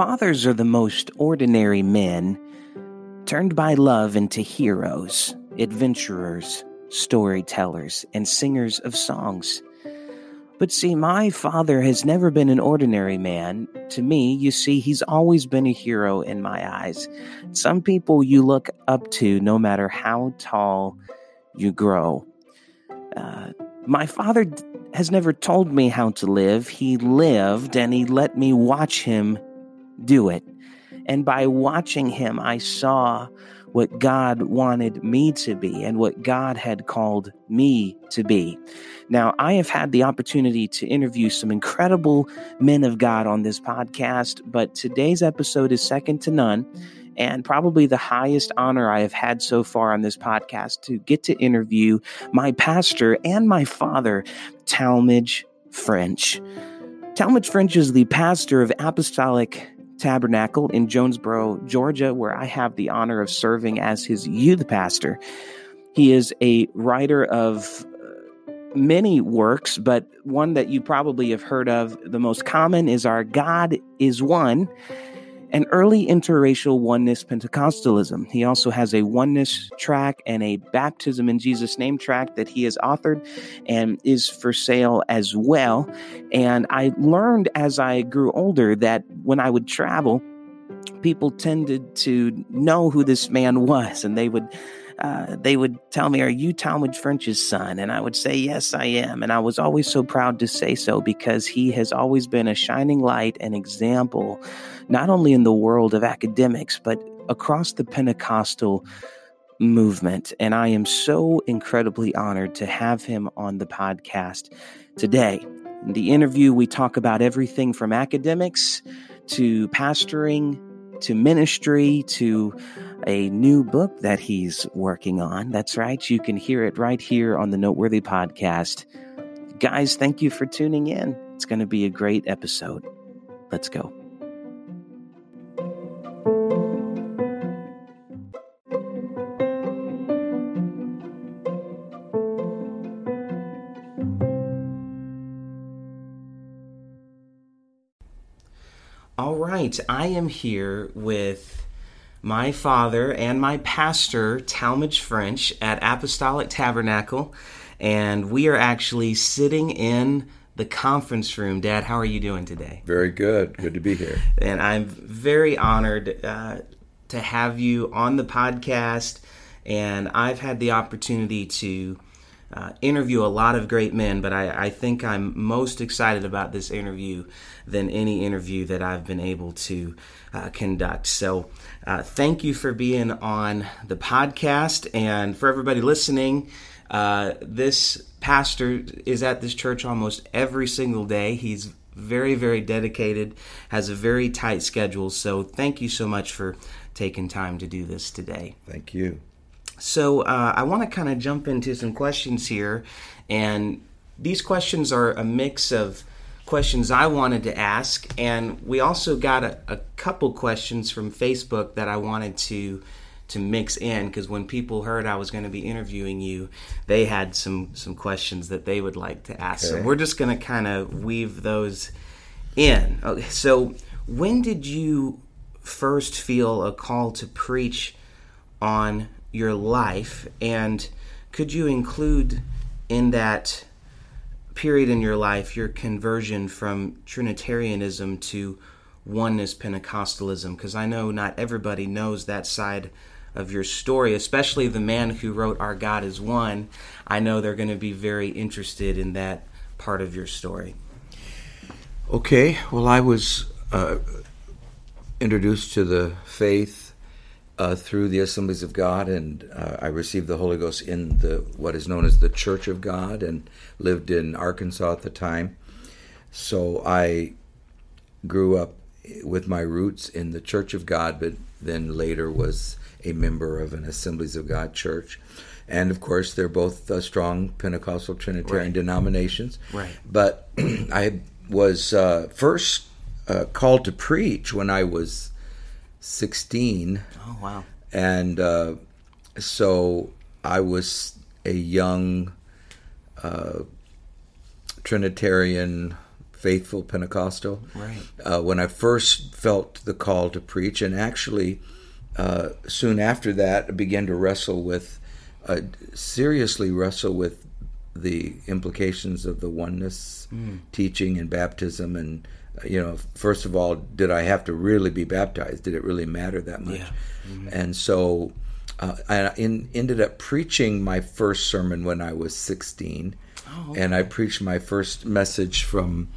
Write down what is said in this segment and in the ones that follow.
Fathers are the most ordinary men, turned by love into heroes, adventurers, storytellers, and singers of songs. But see, my father has never been an ordinary man. To me, you see, he's always been a hero in my eyes. Some people you look up to no matter how tall you grow. Uh, my father has never told me how to live. He lived and he let me watch him do it. And by watching him, I saw what God wanted me to be and what God had called me to be. Now, I have had the opportunity to interview some incredible men of God on this podcast, but today's episode is second to none and probably the highest honor I have had so far on this podcast to get to interview my pastor and my father, Talmadge French. Talmadge French is the pastor of Apostolic Tabernacle in Jonesboro, Georgia, where I have the honor of serving as his youth pastor. He is a writer of uh, many works, but one that you probably have heard of, the most common is Our God is One and early interracial oneness Pentecostalism. He also has a oneness track and a baptism in Jesus' name track that he has authored and is for sale as well. And I learned as I grew older that when I would travel, people tended to know who this man was and they would uh, they would tell me, Are you Talmadge French's son? And I would say, Yes, I am. And I was always so proud to say so because he has always been a shining light and example, not only in the world of academics, but across the Pentecostal movement. And I am so incredibly honored to have him on the podcast today. In the interview, we talk about everything from academics to pastoring to ministry to a new book that he's working on. That's right. You can hear it right here on the Noteworthy Podcast. Guys, thank you for tuning in. It's going to be a great episode. Let's go. All right, I am here with my father and my pastor, Talmadge French, at Apostolic Tabernacle, and we are actually sitting in the conference room. Dad, how are you doing today? Very good. Good to be here. and I'm very honored uh, to have you on the podcast, and I've had the opportunity to. Uh, interview a lot of great men, but I, I, think I'm most excited about this interview than any interview that I've been able to uh, conduct. So, uh, thank you for being on the podcast. And for everybody listening, uh, this pastor is at this church almost every single day. He's very, very dedicated, has a very tight schedule. So, thank you so much for taking time to do this today. Thank you. So, uh, I want to kind of jump into some questions here. And these questions are a mix of questions I wanted to ask, and we also got a, a couple questions from Facebook that I wanted to to mix in because when people heard I was going to be interviewing you, they had some some questions that they would like to ask. Okay. So we're just going to kind of weave those in. Okay, so when did you first feel a call to preach on your life, and could you include in that period in your life your conversion from Trinitarianism to oneness Pentecostalism? Because I know not everybody knows that side of your story, especially the man who wrote Our God is One. I know they're going to be very interested in that part of your story. Okay, well, I was uh, introduced to the faith uh, through the Assemblies of God, and uh, I received the Holy Ghost in the what is known as the Church of God, and lived in Arkansas at the time. So I grew up with my roots in the Church of God, but then later was a member of an Assemblies of God church. And of course, they're both uh, strong Pentecostal Trinitarian right. denominations. Right. But I was uh, first uh, called to preach when I was 16. Oh, wow. And uh, so I was a young uh, Trinitarian faithful Pentecostal. Right. Uh, when I first felt the call to preach, and actually uh, soon after that, I began to wrestle with, uh, seriously wrestle with the implications of the oneness Mm. teaching and baptism. And, you know, first of all, did I have to really be baptized? Did it really matter that much? Yeah. And so uh, I in, ended up preaching my first sermon when I was 16. Oh, And I preached my first message from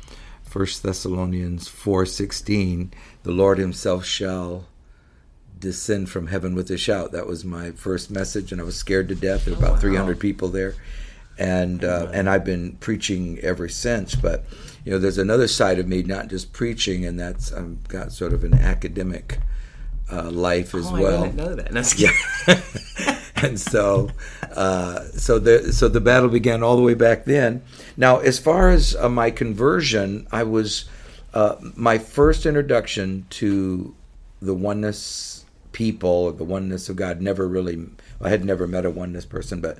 First Thessalonians 4:16, "The Lord himself shall descend from heaven with a shout." That was my first message and I was scared to death. There were Oh, about wow. 300 people there. And uh, and I've been preaching ever since, but you know, there's another side of me, not just preaching, and that's I've got sort of an academic uh, life as Oh, well I didn't know that. That's yeah. and so, uh, so the so the battle began all the way back then. Now, as far as uh, my conversion, I was uh, my first introduction to the oneness people or the oneness of God. Never really, I had never met a oneness person, but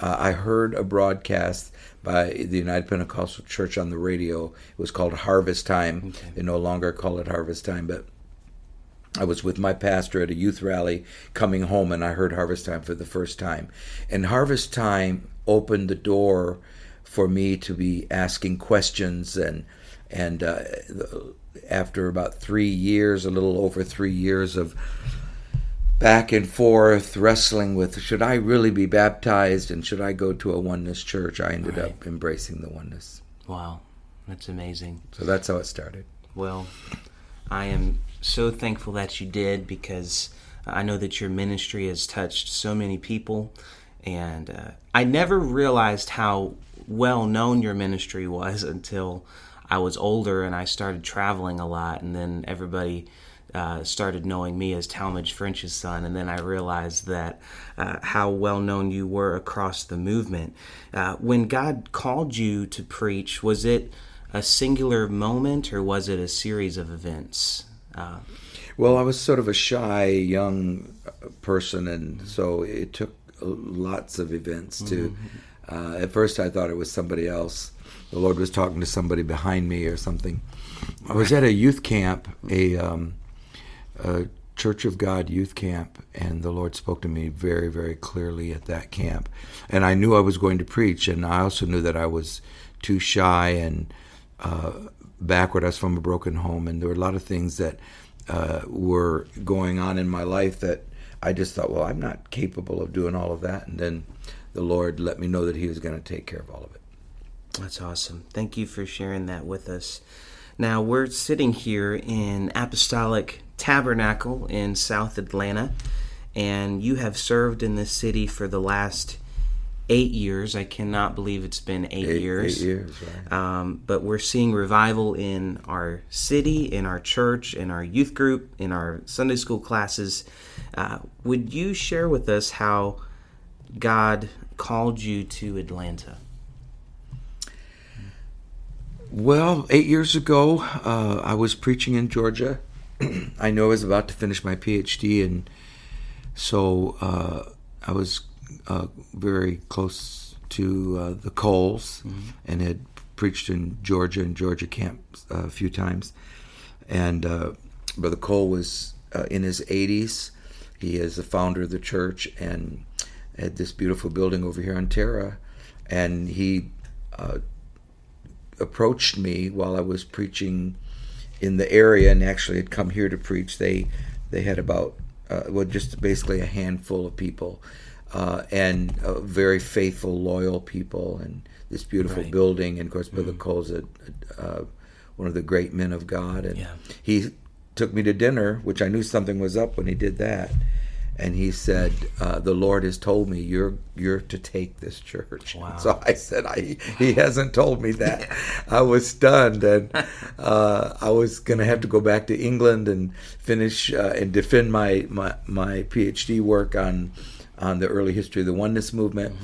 uh, I heard a broadcast by the United Pentecostal Church on the radio. It was called Harvest Time. Okay. They no longer call it Harvest Time, but I was with my pastor at a youth rally coming home, and I heard Harvest Time for the first time. And Harvest Time opened the door for me to be asking questions, and and uh, after about three years, a little over three years of back and forth wrestling with should I really be baptized and should I go to a oneness church, I ended Right. up embracing the oneness. wow. That's amazing. So that's how it started. Well, I am so thankful that you did because I know that your ministry has touched so many people, and uh, I never realized how well known your ministry was until I was older and I started traveling a lot, and then everybody. Uh, started knowing me as Talmadge French's son, and then I realized that uh, how well known you were across the movement. Uh, when God called you to preach, was it a singular moment or was it a series of events? Uh, Well, I was sort of a shy young person, and so it took lots of events to. Uh, at first, I thought it was somebody else. The Lord was talking to somebody behind me or something. I was at a youth camp, a, um, a Church of God youth camp, and the Lord spoke to me very, very clearly at that camp. And I knew I was going to preach, and I also knew that I was too shy and uh, backward. I was from a broken home, and there were a lot of things that uh, were going on in my life that I just thought, well, I'm not capable of doing all of that. And then the Lord let me know that He was going to take care of all of it. that's awesome. Thank you for sharing that with us. Now, we're sitting here in Apostolic Tabernacle in South Atlanta, and you have served in this city for the last eight years. I cannot believe it's been eight, Eight, years. eight years, right? Um, but we're seeing revival in our city, in our church, in our youth group, in our Sunday school classes. Uh, would you share with us how God called you to Atlanta? Well, eight years ago, uh, I was preaching in Georgia. I knew I was about to finish my PhD, and so uh, I was uh, very close to uh, the Coles and had preached in Georgia and Georgia camp uh, a few times. And uh, Brother Cole was uh, in his 80s. He is the founder of the church and had this beautiful building over here on Tara. And he uh, approached me while I was preaching in the area and actually had come here to preach. They they had about uh, well just basically a handful of people uh, and uh, very faithful, loyal people and this beautiful Right. building. And of course, Brother Cole's a, uh, one of the great men of God, and Yeah. he took me to dinner, which I knew something was up when he did that. And he said, uh, "The Lord has told me you're you're to take this church." Wow. So I said, "I he hasn't told me that." I was stunned, and uh, I was going to have to go back to England and finish uh, and defend my, my my PhD work on on the early history of the oneness movement,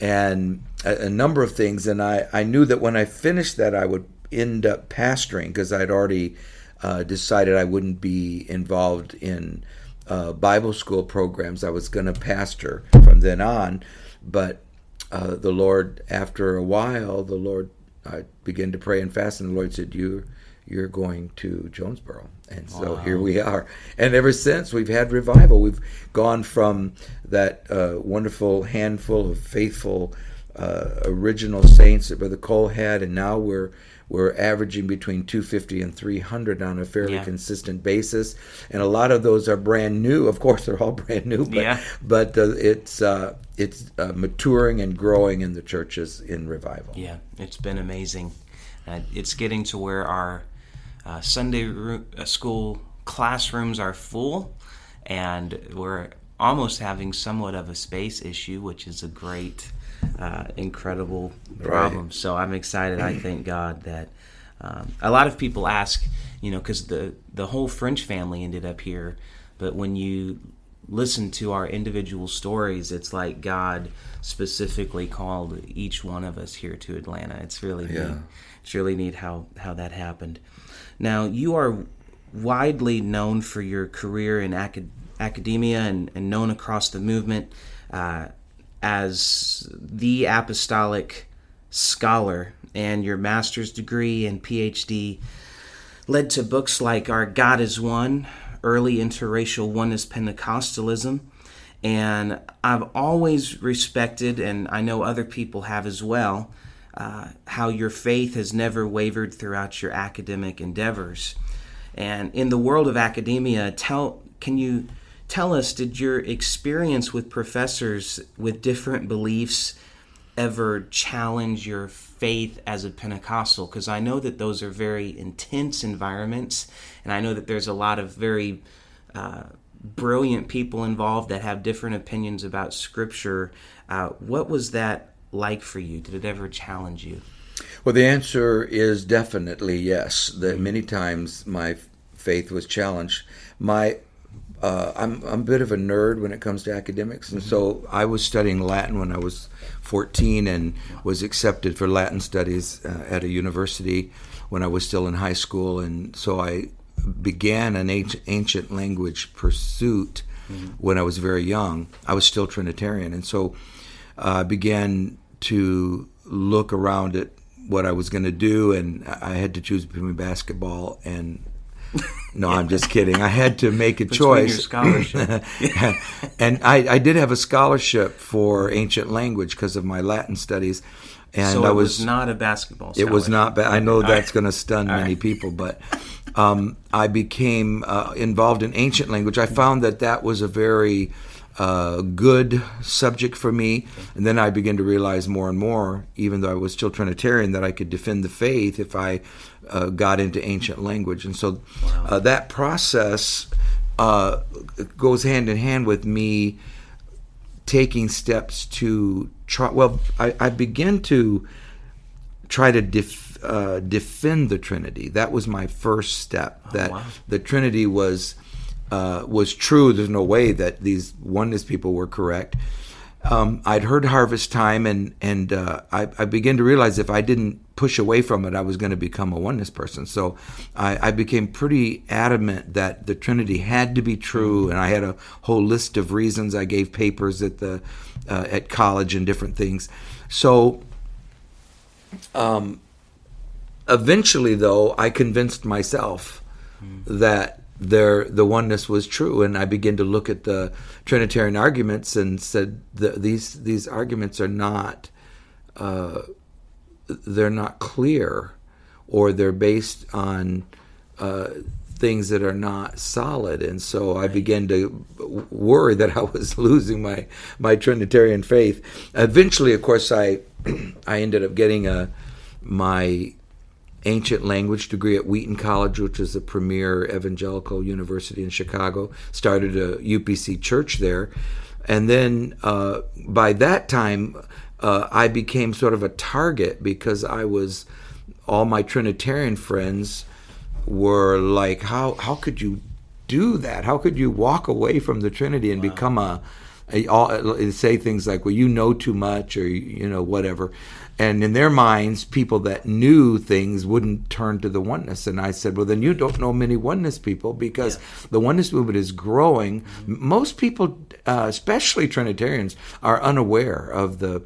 and a, a number of things. And I I knew that when I finished that, I would end up pastoring because I'd already uh, decided I wouldn't be involved in uh, Bible school programs. I was going to pastor from then on, but uh, the Lord, after a while, the Lord I began to pray and fast, and the Lord said, "You, you're going to Jonesboro." And so wow. here we are. And ever since, we've had revival. We've gone from that uh, wonderful handful of faithful uh, original saints that Brother Cole had, and now we're we're averaging between 250 and 300 on a fairly yeah. consistent basis, and a lot of those are brand new. Of course, they're all brand new, but yeah. but uh, it's uh, it's uh, maturing and growing in the churches in revival. Yeah, it's been amazing. Uh, it's getting to where our uh, Sunday uh, school classrooms are full, and we're almost having somewhat of a space issue, which is a great uh, incredible problem. Right. So I'm excited. I thank God that um, a lot of people ask, you know, because the the whole French family ended up here, but when you listen to our individual stories, it's like God specifically called each one of us here to Atlanta. It's really yeah. neat. It's really neat how how that happened. Now you are widely known for your career in acad- academia and, and known across the movement. Uh, as the apostolic scholar, and your master's degree and PhD led to books like Our God is One, Early Interracial Oneness Pentecostalism. And I've always respected, and I know other people have as well, uh, how your faith has never wavered throughout your academic endeavors. And in the world of academia, tell can you tell us did your experience with professors with different beliefs ever challenge your faith as a Pentecostal? Because I know that those are very intense environments, and I know that there's a lot of very uh, brilliant people involved that have different opinions about Scripture. Uh, what was that like for you? Did it ever challenge you? Well, the answer is definitely yes. That many times my faith was challenged. My uh, I'm, I'm a bit of a nerd when it comes to academics, and mm-hmm. so I was studying Latin when I was 14 and was accepted for Latin studies uh, at a university when I was still in high school, and so I began an ancient, language pursuit mm-hmm. when I was very young. I was still Trinitarian, and so uh, I began to look around at what I was going to do, and I had to choose between basketball and no, I'm just kidding. I had to make a choice. scholarship. and I, I, did have a scholarship for ancient language because of my Latin studies. And so I was, was, not a basketball. It was not. Ba- I know that's going to stun All many right. people, but um, I became uh, involved in ancient language. I found that that was a very uh, good subject for me. And then I began to realize more and more, even though I was still Trinitarian, that I could defend the faith if I uh, got into ancient language. And so uh, that process uh, goes hand in hand with me taking steps to try. Well, I, I began to try to def, uh, defend the Trinity. That was my first step. Oh, that wow. the Trinity was uh, was true. There's no way that these oneness people were correct. Um, I'd heard Harvest Time, and and uh, I, I, began to realize if I didn't push away from it, I was going to become a oneness person. So I, I, became pretty adamant that the Trinity had to be true, and I had a whole list of reasons. I gave papers at the uh, at college and different things. So um, eventually, though, I convinced myself mm. that there the oneness was true. And i began to look at the trinitarian arguments and said these these arguments are not uh, they're not clear or they're based on uh, things that are not solid. And so i began to worry that i was losing my my trinitarian faith. Eventually of course i i ended up getting a my ancient language degree at Wheaton College, which is a premier evangelical university in Chicago. Started a UPC church there. And then uh, by that time, uh, I became sort of a target because I was, all my Trinitarian friends were like, how, how could you do that? How could you walk away from the Trinity and wow. become a, a, all, say things like, well, you know too much or, you know, whatever and in their minds people that knew things wouldn't turn to the oneness and i said well then you don't know many oneness people because yeah. the oneness movement is growing mm-hmm. most people uh, especially trinitarians are unaware of the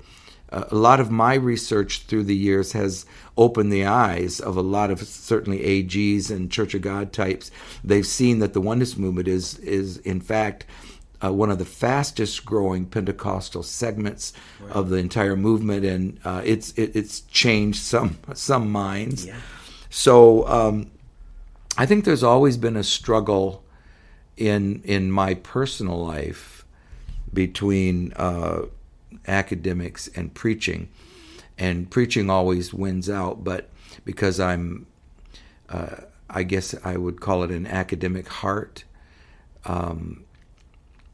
uh, a lot of my research through the years has opened the eyes of a lot of certainly AGs and Church of God types. They've seen that the oneness movement is is in fact uh, one of the fastest growing Pentecostal segments right. of the entire movement, and uh, it's it, it's changed some some minds. Yeah. So um, I think there's always been a struggle in in my personal life between uh, academics and preaching, and preaching always wins out. But because I'm, uh, I guess I would call it an academic heart. Um,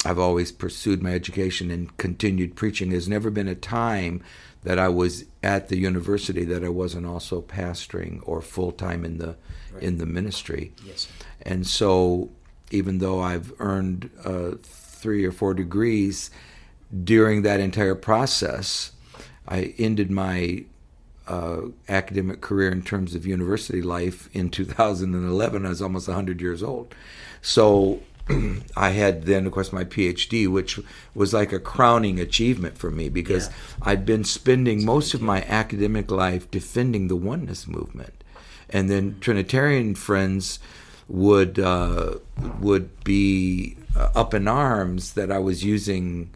I've always pursued my education and continued preaching. There's never been a time that I was at the university that I wasn't also pastoring or full time in the right. in the ministry. Yes. And so, even though I've earned uh, three or four degrees during that entire process, I ended my uh, academic career in terms of university life in 2011. I was almost 100 years old. So I had then, of course, my PhD, which was like a crowning achievement for me because yeah. I'd been spending most of my academic life defending the oneness movement, and then. Trinitarian friends would uh, would be uh, up in arms that I was using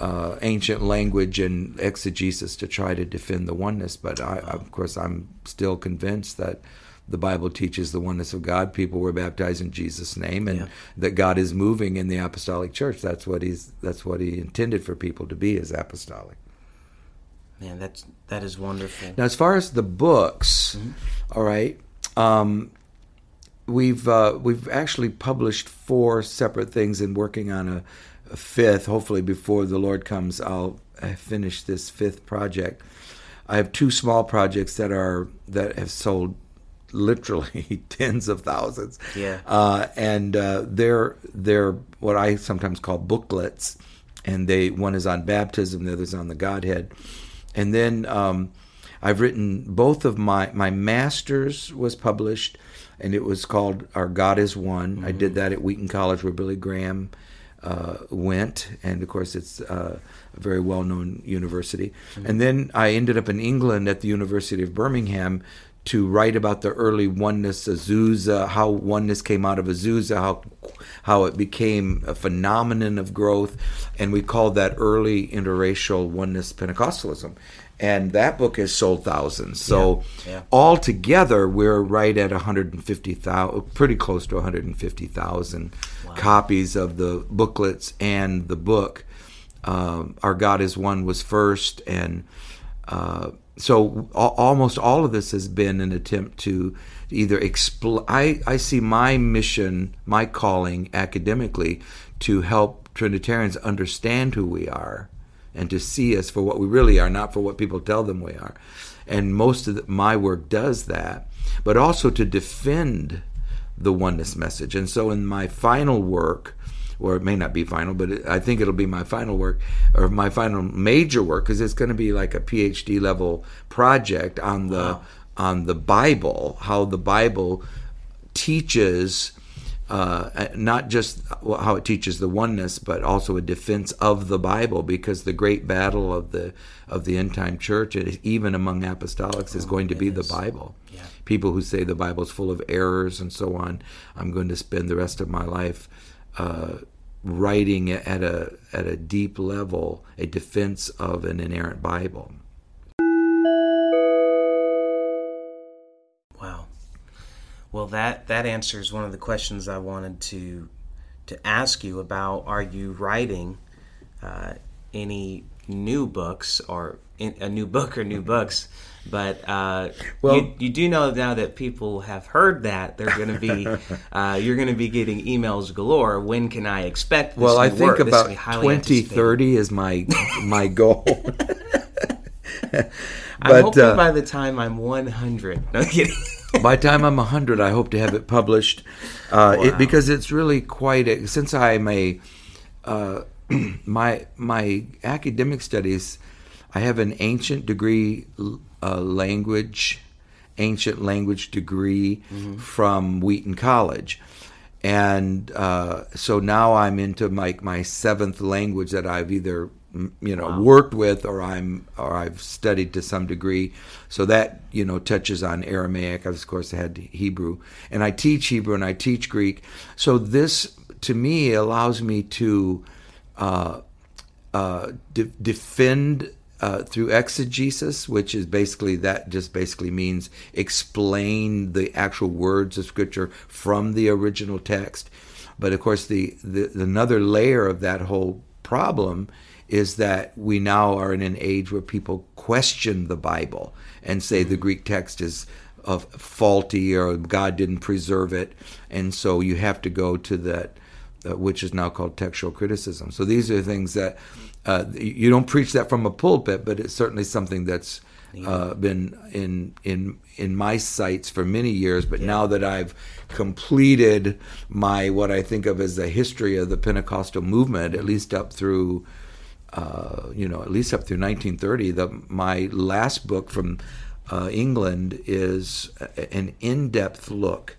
uh, ancient language and exegesis to try to defend the oneness. But I, of course, I'm still convinced that the Bible teaches the oneness of God. People were baptized in Jesus' name, and yeah. that God is moving in the apostolic church. That's what he's. That's what he intended for people to be as apostolic. Man, that's that is wonderful. Now, as far as the books, mm-hmm. all right, um, we've uh, we've actually published four separate things and working on a, a fifth. Hopefully, before the Lord comes, I'll finish this fifth project. I have two small projects that are that have sold literally tens of thousands. Yeah. Uh, and uh, they're they're what I sometimes call booklets, and they one is on baptism, the other's on the Godhead, and then um, I've written both of my my masters was published, and it was called Our God Is One. Mm-hmm. I did that at Wheaton College where Billy Graham. Uh, went, and of course, it's uh, a very well known university. Mm-hmm. And then I ended up in England at the University of Birmingham to write about the early oneness Azusa, how oneness came out of Azusa, how how it became a phenomenon of growth, and we called that early interracial oneness Pentecostalism. And that book has sold thousands. So yeah, yeah. altogether, we're right at 150,000, pretty close to 150,000 wow. copies of the booklets and the book. Um, Our God is One was first, and uh, so almost all of this has been an attempt to either explain. I, I see my mission, my calling academically, to help Trinitarians understand who we are and to see us for what we really are, not for what people tell them we are. And most of the, my work does that, but also to defend the oneness message. And so in my final work, or it may not be final, but it, I think it'll be my final work or my final major work because it's going to be like a PhD level project on the wow. on the Bible, how the Bible teaches. Uh, not just how it teaches the oneness, but also a defense of the Bible, because the great battle of the of the end time church, even among apostolics, is oh, going to be the Bible. Yeah. People who say the Bible is full of errors and so on. I'm going to spend the rest of my life uh, writing at a at a deep level a defense of an inerrant Bible. Wow. Well, that that answers one of the questions I wanted to to ask you about. Are you writing uh, any new books or in, a new book or new books? But uh, well, you, you, do know now that people have heard that they're going to be, uh, you're going to be getting emails galore. When can I expect? well, I think work? about twenty thirty is my my goal. I'm hoping uh, by the time I'm 100. No kidding. by the time I'm 100, I hope to have it published. Uh, wow. it, because it's really quite a, since I'm a uh, my my academic studies, I have an ancient degree a language, ancient language degree mm-hmm. from Wheaton College. And uh, so now I'm into my, my seventh language that I've either you know wow. worked with or I'm or I've studied to some degree. So that you know touches on Aramaic. I've of course had Hebrew, and I teach Hebrew and I teach Greek. So this to me allows me to uh, uh, de- defend. Uh, through exegesis, which is basically that just basically means explain the actual words of Scripture from the original text. But of course, the, the another layer of that whole problem is that we now are in an age where people question the Bible and say the Greek text is of faulty or God didn't preserve it, and so you have to go to that, uh, which is now called textual criticism. So these are things that uh, you don't preach that from a pulpit, but it's certainly something that's uh, been in in in my sights for many years. But yeah. now that I've completed my what I think of as the history of the Pentecostal movement, at least up through uh, you know, at least up through 1930. The, my last book from uh, England is an in depth look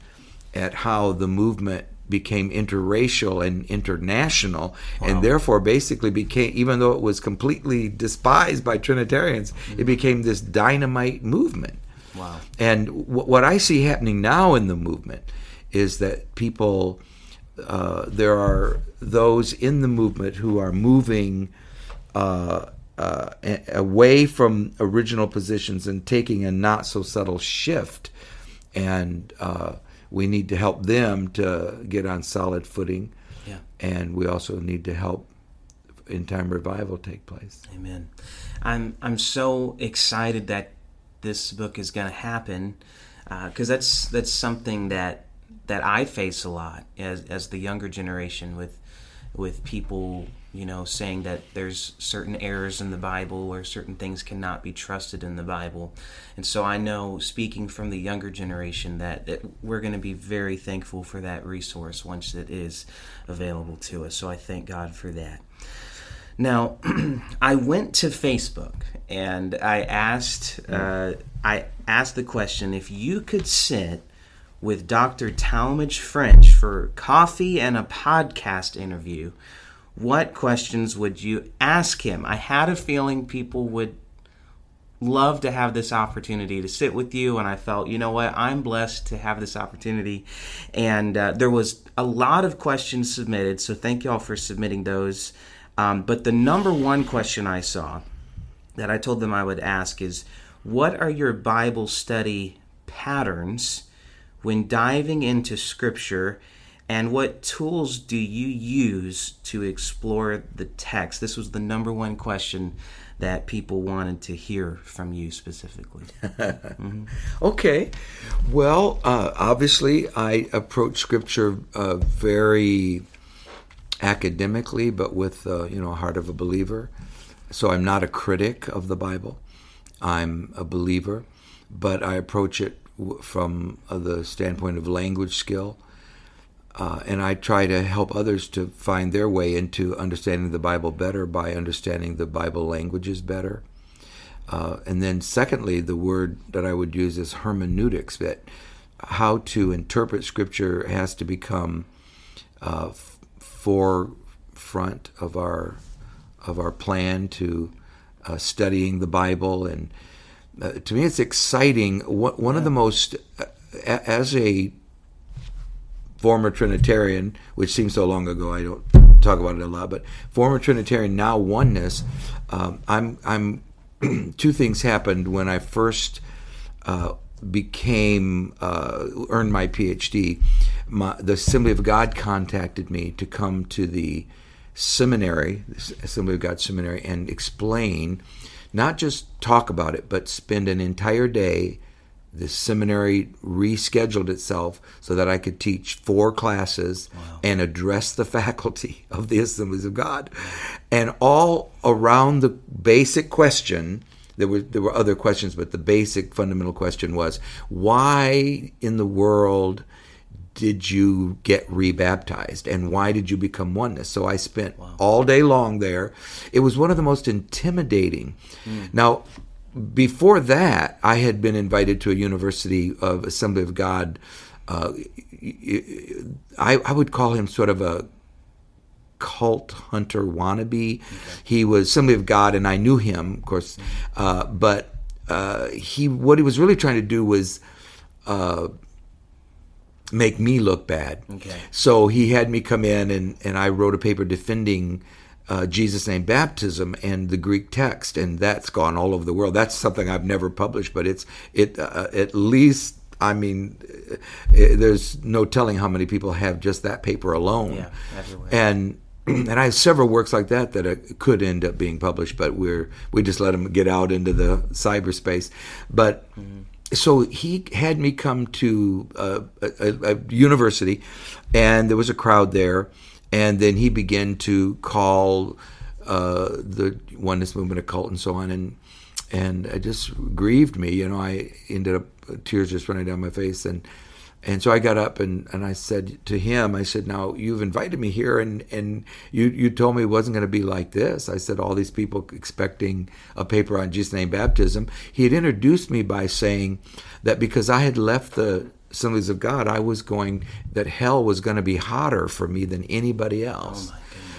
at how the movement became interracial and international, wow. and therefore basically became, even though it was completely despised by Trinitarians, mm-hmm. it became this dynamite movement. Wow. And w- what I see happening now in the movement is that people, uh, there are those in the movement who are moving uh, uh, away from original positions and taking a not so subtle shift. And uh, we need to help them to get on solid footing. Yeah. And we also need to help in time revival take place. Amen. I'm I'm so excited that this book is going to happen because uh, that's that's something that that I face a lot as as the younger generation with with people you know, saying that there's certain errors in the Bible or certain things cannot be trusted in the Bible. And so I know, speaking from the younger generation, that, that we're going to be very thankful for that resource once it is available to us. So I thank God for that. Now, I went to Facebook and I asked, uh, I asked the question if you could sit with Dr. Talmadge French for coffee and a podcast interview what questions would you ask him? I had a feeling people would love to have this opportunity to sit with you and i felt you know what i'm blessed to have this opportunity and uh, there was a lot of questions submitted so thank you all for submitting those um, but the number one question i saw that i told them i would ask is what are your bible study patterns when diving into scripture and what tools do you use to explore the text? This was the number one question that people wanted to hear from you specifically. mm-hmm. Okay. Well, uh, obviously, I approach Scripture uh, very academically, but with uh, you know a heart of a believer. So I'm not a critic of the Bible. I'm a believer, but I approach it from uh, the standpoint of language skill uh, and I try to help others to find their way into understanding the Bible better by understanding the Bible languages better. Uh, and then, secondly, the word that I would use is hermeneutics, that how to interpret Scripture has to become uh, forefront of our of our plan to uh, studying the Bible. And uh, to me, it's exciting. One, one yeah. of the most, uh, as a former Trinitarian, which seems so long ago, I don't talk about it a lot, but former Trinitarian, now oneness. Um, I'm, I'm. two things happened when I first uh, became uh, earned my PhD. My, the Assembly of God contacted me to come to the seminary, Assembly of God seminary, and explain, not just talk about it, but spend an entire day the seminary rescheduled itself so that I could teach four classes wow. and address the faculty of the Assemblies of God. And all around the basic question, there were there were other questions, but the basic fundamental question was why in the world did you get rebaptized and why did you become oneness? So I spent wow. all day long there. It was one of the most intimidating. Mm. Now, before that, I had been invited to a University of Assembly of God. Uh, I, I, would call him sort of a cult hunter wannabe. He was Assembly of God, and I knew him, of course. Uh, but uh, he, what he was really trying to do was uh, make me look bad. Okay. So he had me come in, and, and I wrote a paper defending uh, Jesus' name baptism and the Greek text, and that's gone all over the world. That's something I've never published, but it's it uh, at least. I mean, uh, there's no telling how many people have just that paper alone. Yeah, everywhere. And and I have several works like that that uh, could end up being published, but we're we just let them get out into the cyberspace. But so he had me come to uh, a, a, a university, and there was a crowd there, and then he began to call uh, the oneness movement a cult and so on, and and it just grieved me. You know, I ended up tears just running down my face, and and so I got up and, and I said to him, I said, now you've invited me here and, and you, you told me it wasn't going to be like this. I said, all these people expecting a paper on Jesus' name baptism. He had introduced me by saying that because I had left the Assemblies of God, I was going, that hell was going to be hotter for me than anybody else.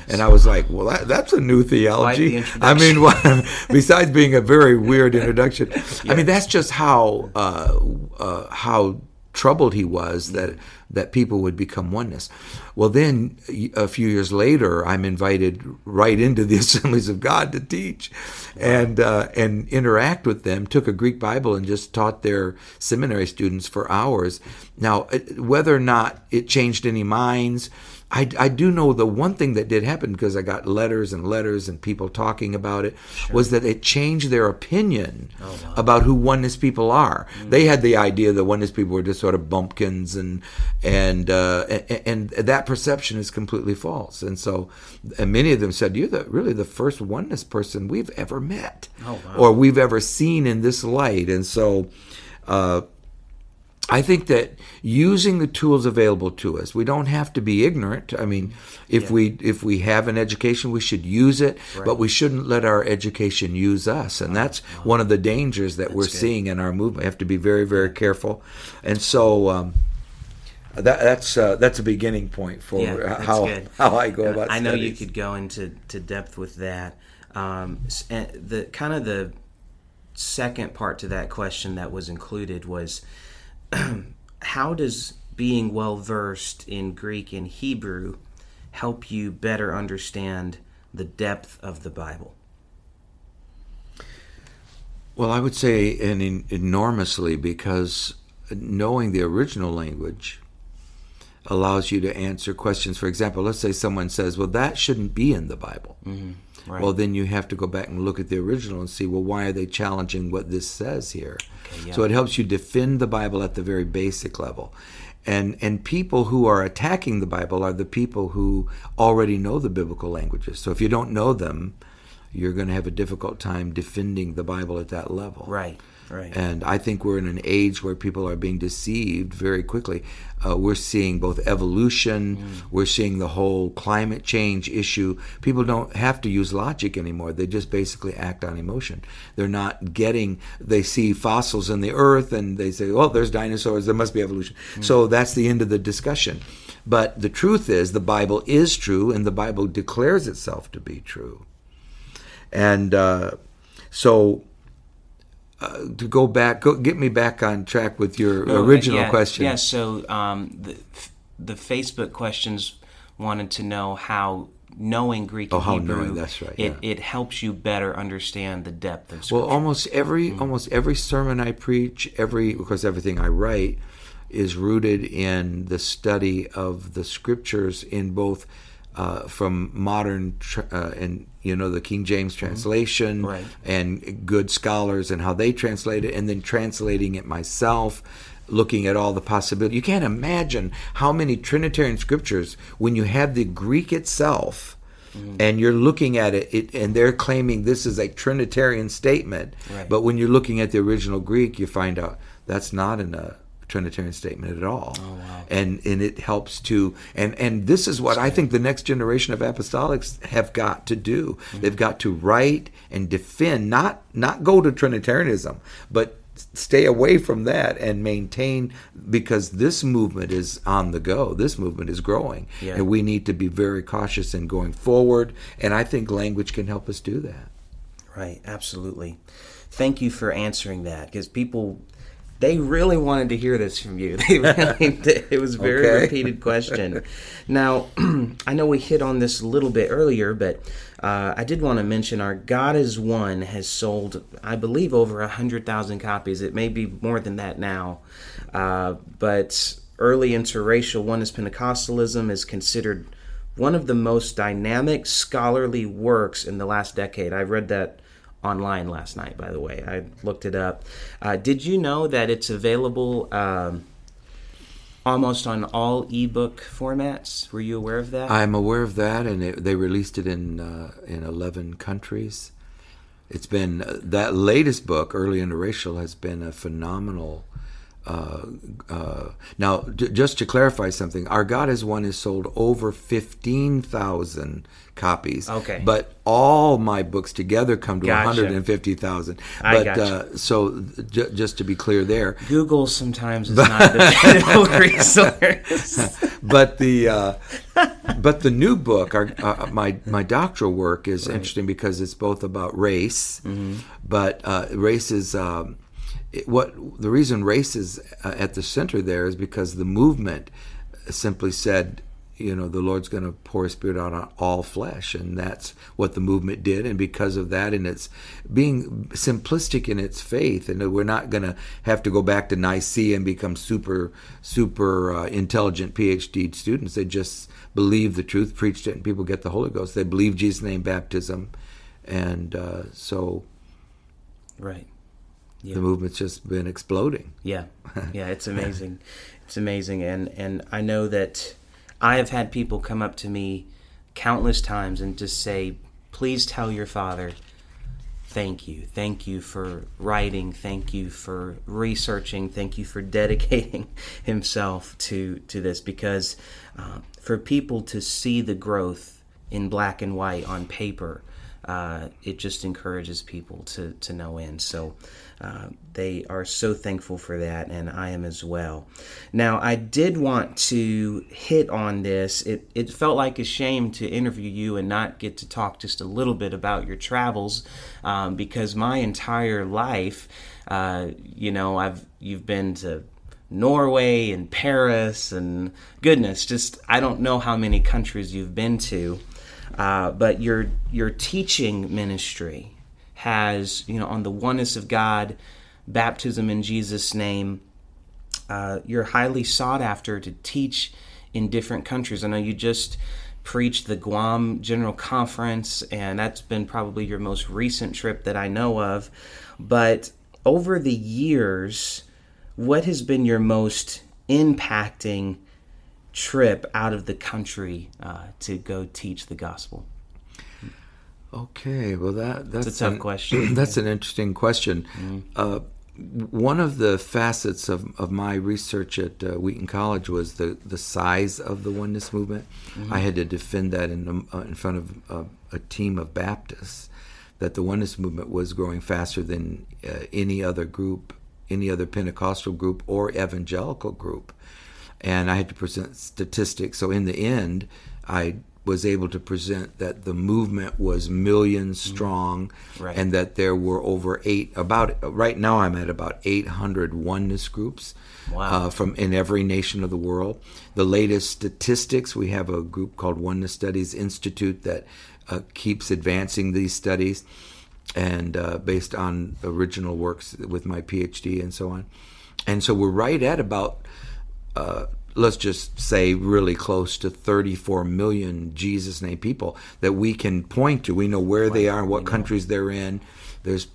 and I was like, well, that, that's a new theology. the I mean, what, besides being a very weird introduction, I mean, that's just how, uh, uh, how, troubled he was that that people would become oneness. Well, then a few years later, I'm invited right into the Assemblies of God to teach, and uh, and interact with them. Took a Greek Bible and just taught their seminary students for hours. Now, whether or not it changed any minds. I, I, do know the one thing that did happen because I got letters and letters and people talking about it sure. was that it changed their opinion oh, wow. about who oneness people are. Mm-hmm. They had the idea that oneness people were just sort of bumpkins and and uh, and, and, that perception is completely false. And so, and many of them said, "You're the really the first oneness person we've ever met, oh, wow. or we've ever seen in this light." And so. Uh, I think that using the tools available to us, we don't have to be ignorant. I mean, if yeah. we if we have an education, we should use it, right. but we shouldn't let our education use us, and that's oh. one of the dangers that we're good. seeing in our movement. We have to be very very careful, and so. Um, that, that's uh, that's a beginning point for yeah, how how I go about. I know studies. you could go into to depth with that. Um, and the kind of the second part to that question that was included was how does being well versed in Greek and Hebrew help you better understand the depth of the Bible? Well, I would say an en- enormously because knowing the original language allows you to answer questions. For example, let's say someone says, "Well, that shouldn't be in the Bible." Mm-hmm. Right. Well, then you have to go back and look at the original and see, well, why are they challenging what this says here? Okay, yeah. So it helps you defend the Bible at the very basic level. And and people who are attacking the Bible are the people who already know the biblical languages. So if you don't know them, you're going to have a difficult time defending the Bible at that level. Right. Right. And I think we're in an age where people are being deceived very quickly. Uh, we're seeing both evolution, mm. we're seeing the whole climate change issue. People don't have to use logic anymore. They just basically act on emotion. They're not getting, they see fossils in the earth and they say, well, there's dinosaurs, there must be evolution. Mm. So that's the end of the discussion. But the truth is, the Bible is true and the Bible declares itself to be true. And uh, so uh, to go back, go, get me back on track with your original yeah, question. Yeah. So um, the the Facebook questions wanted to know how knowing Greek oh, and how Hebrew, knowing, that's right. It, yeah. it helps you better understand the depth of Scripture. Well, almost every mm-hmm. almost every sermon I preach, every because everything I write is rooted in the study of the Scriptures in both uh, from modern uh, and you know the King James mm-hmm. translation mm-hmm. right. and good scholars and how they translate it, and then translating it myself. Looking at all the possibilities, you can't imagine how many Trinitarian scriptures, when you have the Greek itself, mm-hmm. and you're looking at it, it, and they're claiming this is a Trinitarian statement, right. but when you're looking at the original Greek, you find out that's not in a Trinitarian statement at all. Oh, wow. And and it helps to and and this is what I think the next generation of apostolics have got to do. Mm-hmm. They've got to write and defend, not not go to Trinitarianism, but stay away from that and maintain because this movement is on the go this movement is growing Yeah. and we need to be very cautious in going forward and i think language can help us do that Right, absolutely. Thank you for answering that because people they really wanted to hear this from you. They really did. It was a very Okay. repeated question. Now, I know we hit on this a little bit earlier, but uh, I did want to mention our God is One has sold, I believe, over a hundred thousand copies. It may be more than that now, uh, but early interracial oneness Pentecostalism is considered one of the most dynamic scholarly works in the last decade. I read that online last night, by the way. I looked it up. Uh, did you know that it's available um, almost on all ebook formats? Were you aware of that? i'm aware of that and it, they released it in uh, in 11 countries it's been uh, that latest book early interracial has been a phenomenal uh, uh, now, j- just to clarify something, Our God is One is sold over 15,000 copies. Okay. But all my books together come to Gotcha. 150,000. I But gotcha. uh, so, j- just to be clear there, Google sometimes is not the resource. but the uh, but the new book, our, uh, my my doctoral work, is interesting because it's both about race, but uh, race is um, it, what the reason race is uh, at the center there is because the movement simply said. You know, the Lord's going to pour His Spirit out on all flesh, and that's what the movement did. And because of that, and it's being simplistic in its faith, and we're not going to have to go back to Nicaea and become super, super uh, intelligent PhD students. They just believe the truth, preached it, and people get the Holy Ghost. They believe Jesus' name baptism, and uh, so right. Yeah. the movement's just been exploding. Yeah, yeah, it's amazing. It's amazing, and and I know that I have had people come up to me countless times and just say, "Please tell your father." Thank you. Thank you for writing. Thank you for researching. Thank you for dedicating himself to to this because uh, for people to see the growth in black and white on paper, uh, it just encourages people to to know in. So uh, they are so thankful for that, and I am as well. Now, I did want to hit on this. It it felt like a shame to interview you and not get to talk just a little bit about your travels, um, because my entire life, uh, you know, I've you've been to Norway and Paris and goodness, just I don't know how many countries you've been to, uh, but your your teaching ministry has you know on the oneness of God, baptism in Jesus' name. Uh, you're highly sought after to teach in different countries. I know you just preached the Guam General Conference, and that's been probably your most recent trip that I know of. But over the years, what has been your most impacting trip out of the country uh, to go teach the gospel? Okay, well that that's a tough an- question. That's an interesting question. Uh, one of the facets of, of my research at uh, Wheaton College was the, the size of the oneness movement. I had to defend that in, uh, in front of uh, a team of Baptists that the oneness movement was growing faster than uh, any other group, any other Pentecostal group or evangelical group. And I had to present statistics. So in the end, I was able to present that the movement was millions strong Right. and that there were over eight about right now i'm at about 800 oneness groups Wow. uh, from in every nation of the world the latest statistics we have a group called oneness studies institute that uh, keeps advancing these studies and uh, based on original works with my phd and so on and so we're right at about uh, let's just say really close to 34 million Jesus name people that we can point to. We know where they are and what countries they're in. There's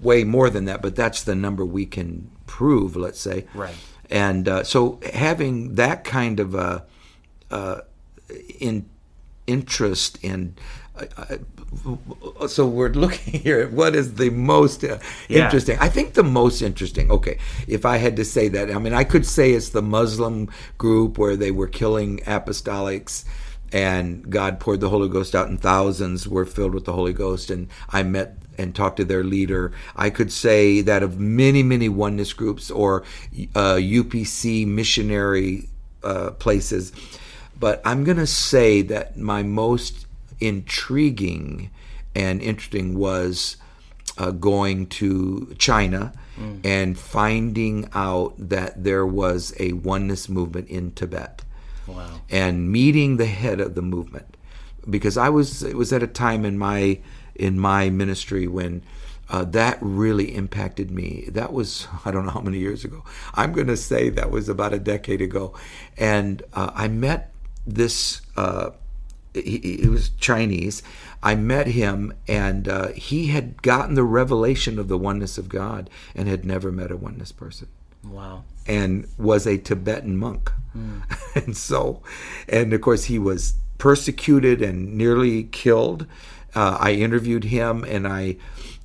way more than that, but that's the number we can prove, let's say. Right. And uh, so having that kind of a uh, in interest in uh, uh, so we're looking here at what is the most uh, Yeah. interesting i think the most interesting okay if i had to say that i mean i could say it's the muslim group where they were killing apostolics and god poured the holy ghost out and thousands were filled with the holy ghost and i met and talk to their leader. I could say that of many, many oneness groups or uh, UPC missionary uh, places. But I'm going to say that my most intriguing and interesting was uh, going to China mm. and finding out that there was a oneness movement in Tibet. Wow. And meeting the head of the movement because I was it was at a time in my in my ministry when uh, that really impacted me. That was I don't know how many years ago. I'm going to say that was about a decade ago, and uh, I met this. Uh, he, he, was Chinese. I met him, and uh, he had gotten the revelation of the oneness of God, and had never met a oneness person. Wow! And was a Tibetan monk, mm. and so, and of course, he was persecuted and nearly killed. Uh, I interviewed him, and I.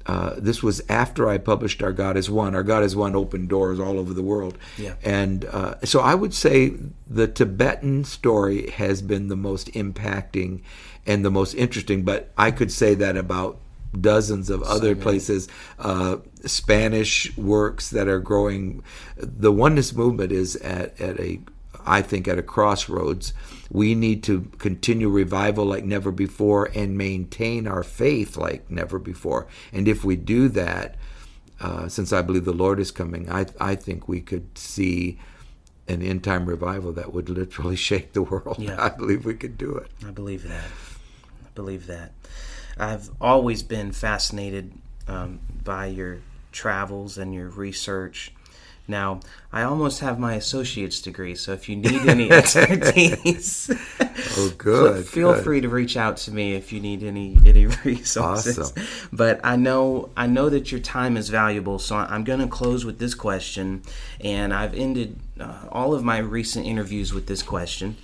Uh, this was after I published Our God is One. Our God is One opened doors all over the world. Yeah. And uh, so I would say the Tibetan story has been the most impacting and the most interesting, but I could say that about dozens of other so places. Uh, Spanish works that are growing. The oneness movement is at, at a I think, at a crossroads. We need to continue revival like never before and maintain our faith like never before. And if we do that, uh, since I believe the Lord is coming, I, I think we could see an end time revival that would literally shake the world. Yeah. I believe we could do it. I believe that. I believe that. I've always been fascinated um, by your travels and your research now, I almost have my associate's degree, so if you need any expertise, oh, good. feel good. free to reach out to me if you need any any resources. Awesome. But I know I know that your time is valuable, so I'm going to close with this question, and I've ended uh, all of my recent interviews with this question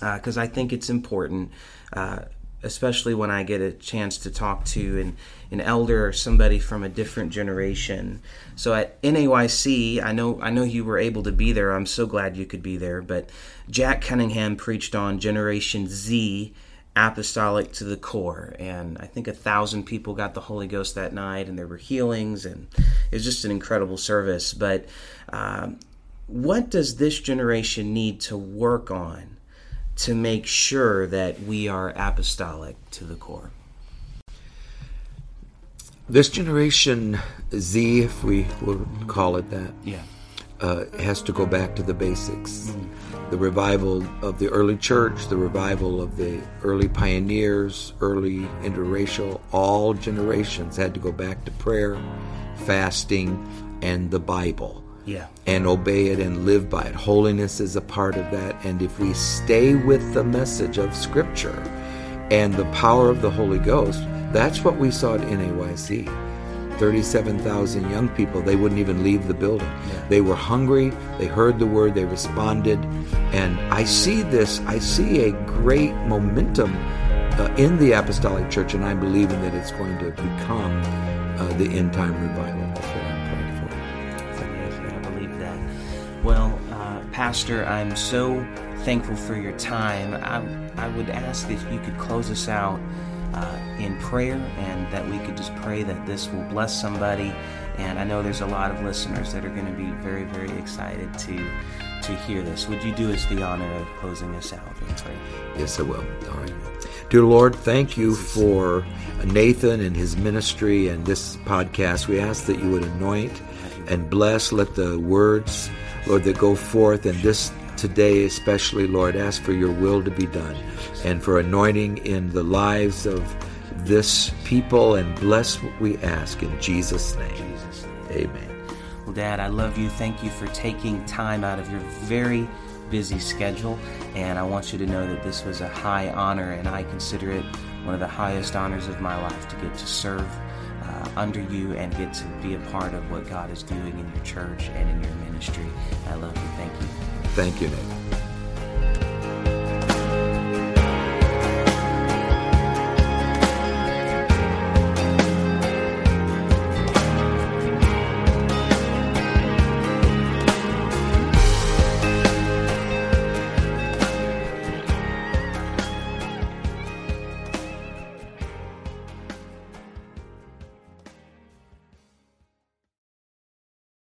because uh, I think it's important. Uh, especially when I get a chance to talk to an, an elder or somebody from a different generation. So at NAYC, I know I know you were able to be there. I'm so glad you could be there. But Jack Cunningham preached on Generation Z, apostolic to the core, and I think a thousand people got the Holy Ghost that night, and there were healings, and it was just an incredible service. But um, what does this generation need to work on? To make sure that we are apostolic to the core. This generation Z, if we will call it that, yeah. uh, has to go back to the basics. Mm. The revival of the early church, the revival of the early pioneers, early interracial, all generations had to go back to prayer, fasting, and the Bible yeah. and obey it and live by it. Holiness is a part of that. And if we stay with the message of Scripture and the power of the Holy Ghost, that's what we saw at NAYC. 37,000 young people, they wouldn't even leave the building. Yeah. They were hungry, they heard the word, they responded. And I see this, I see a great momentum uh, in the apostolic church, and I'm believing that it's going to become uh, the end time revival. Well, uh, Pastor, I'm so thankful for your time. I, I would ask that you could close us out uh, in prayer and that we could just pray that this will bless somebody. And I know there's a lot of listeners that are going to be very, very excited to to hear this. Would you do us the honor of closing us out in prayer? Yes, I will. All right. Dear Lord, thank you for Nathan and his ministry and this podcast. We ask that you would anoint and bless. Let the words Lord, that go forth and this today, especially, Lord, ask for your will to be done and for anointing in the lives of this people and bless what we ask in Jesus' name. Amen. Well, Dad, I love you. Thank you for taking time out of your very busy schedule. And I want you to know that this was a high honor, and I consider it one of the highest honors of my life to get to serve under you and get to be a part of what God is doing in your church and in your ministry. I love you. Thank you. Thank you, Nick.